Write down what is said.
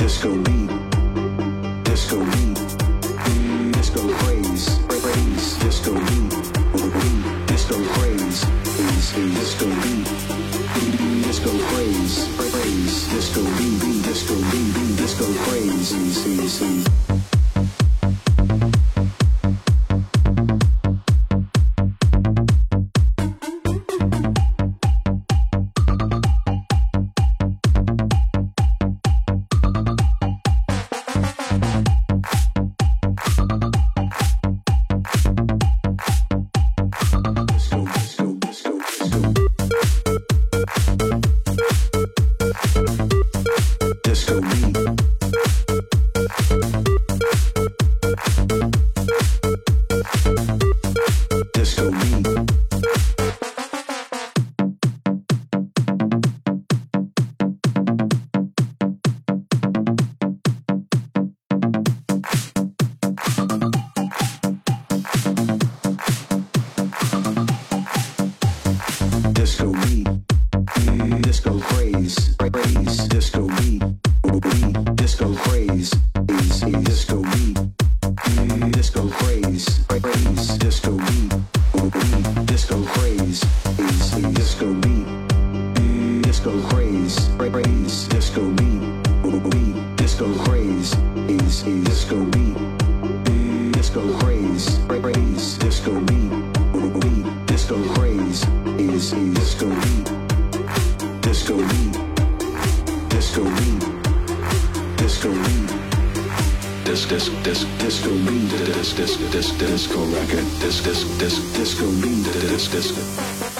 Disco beat. Disco beat. Disco craze. Craze. Disco beat. Beat. Disco craze. Is disco beat. Disco craze. Craze. Disco beat. Disco beat. Disco craze. Is is is. craze is is disco beat. Disco craze, craze, disco beat, beat. Disco craze is is disco beat. Disco beat, disco beat, disco beat. This disc disc disco beat. This disc disc disco record. This disc disc disco beat. This disc.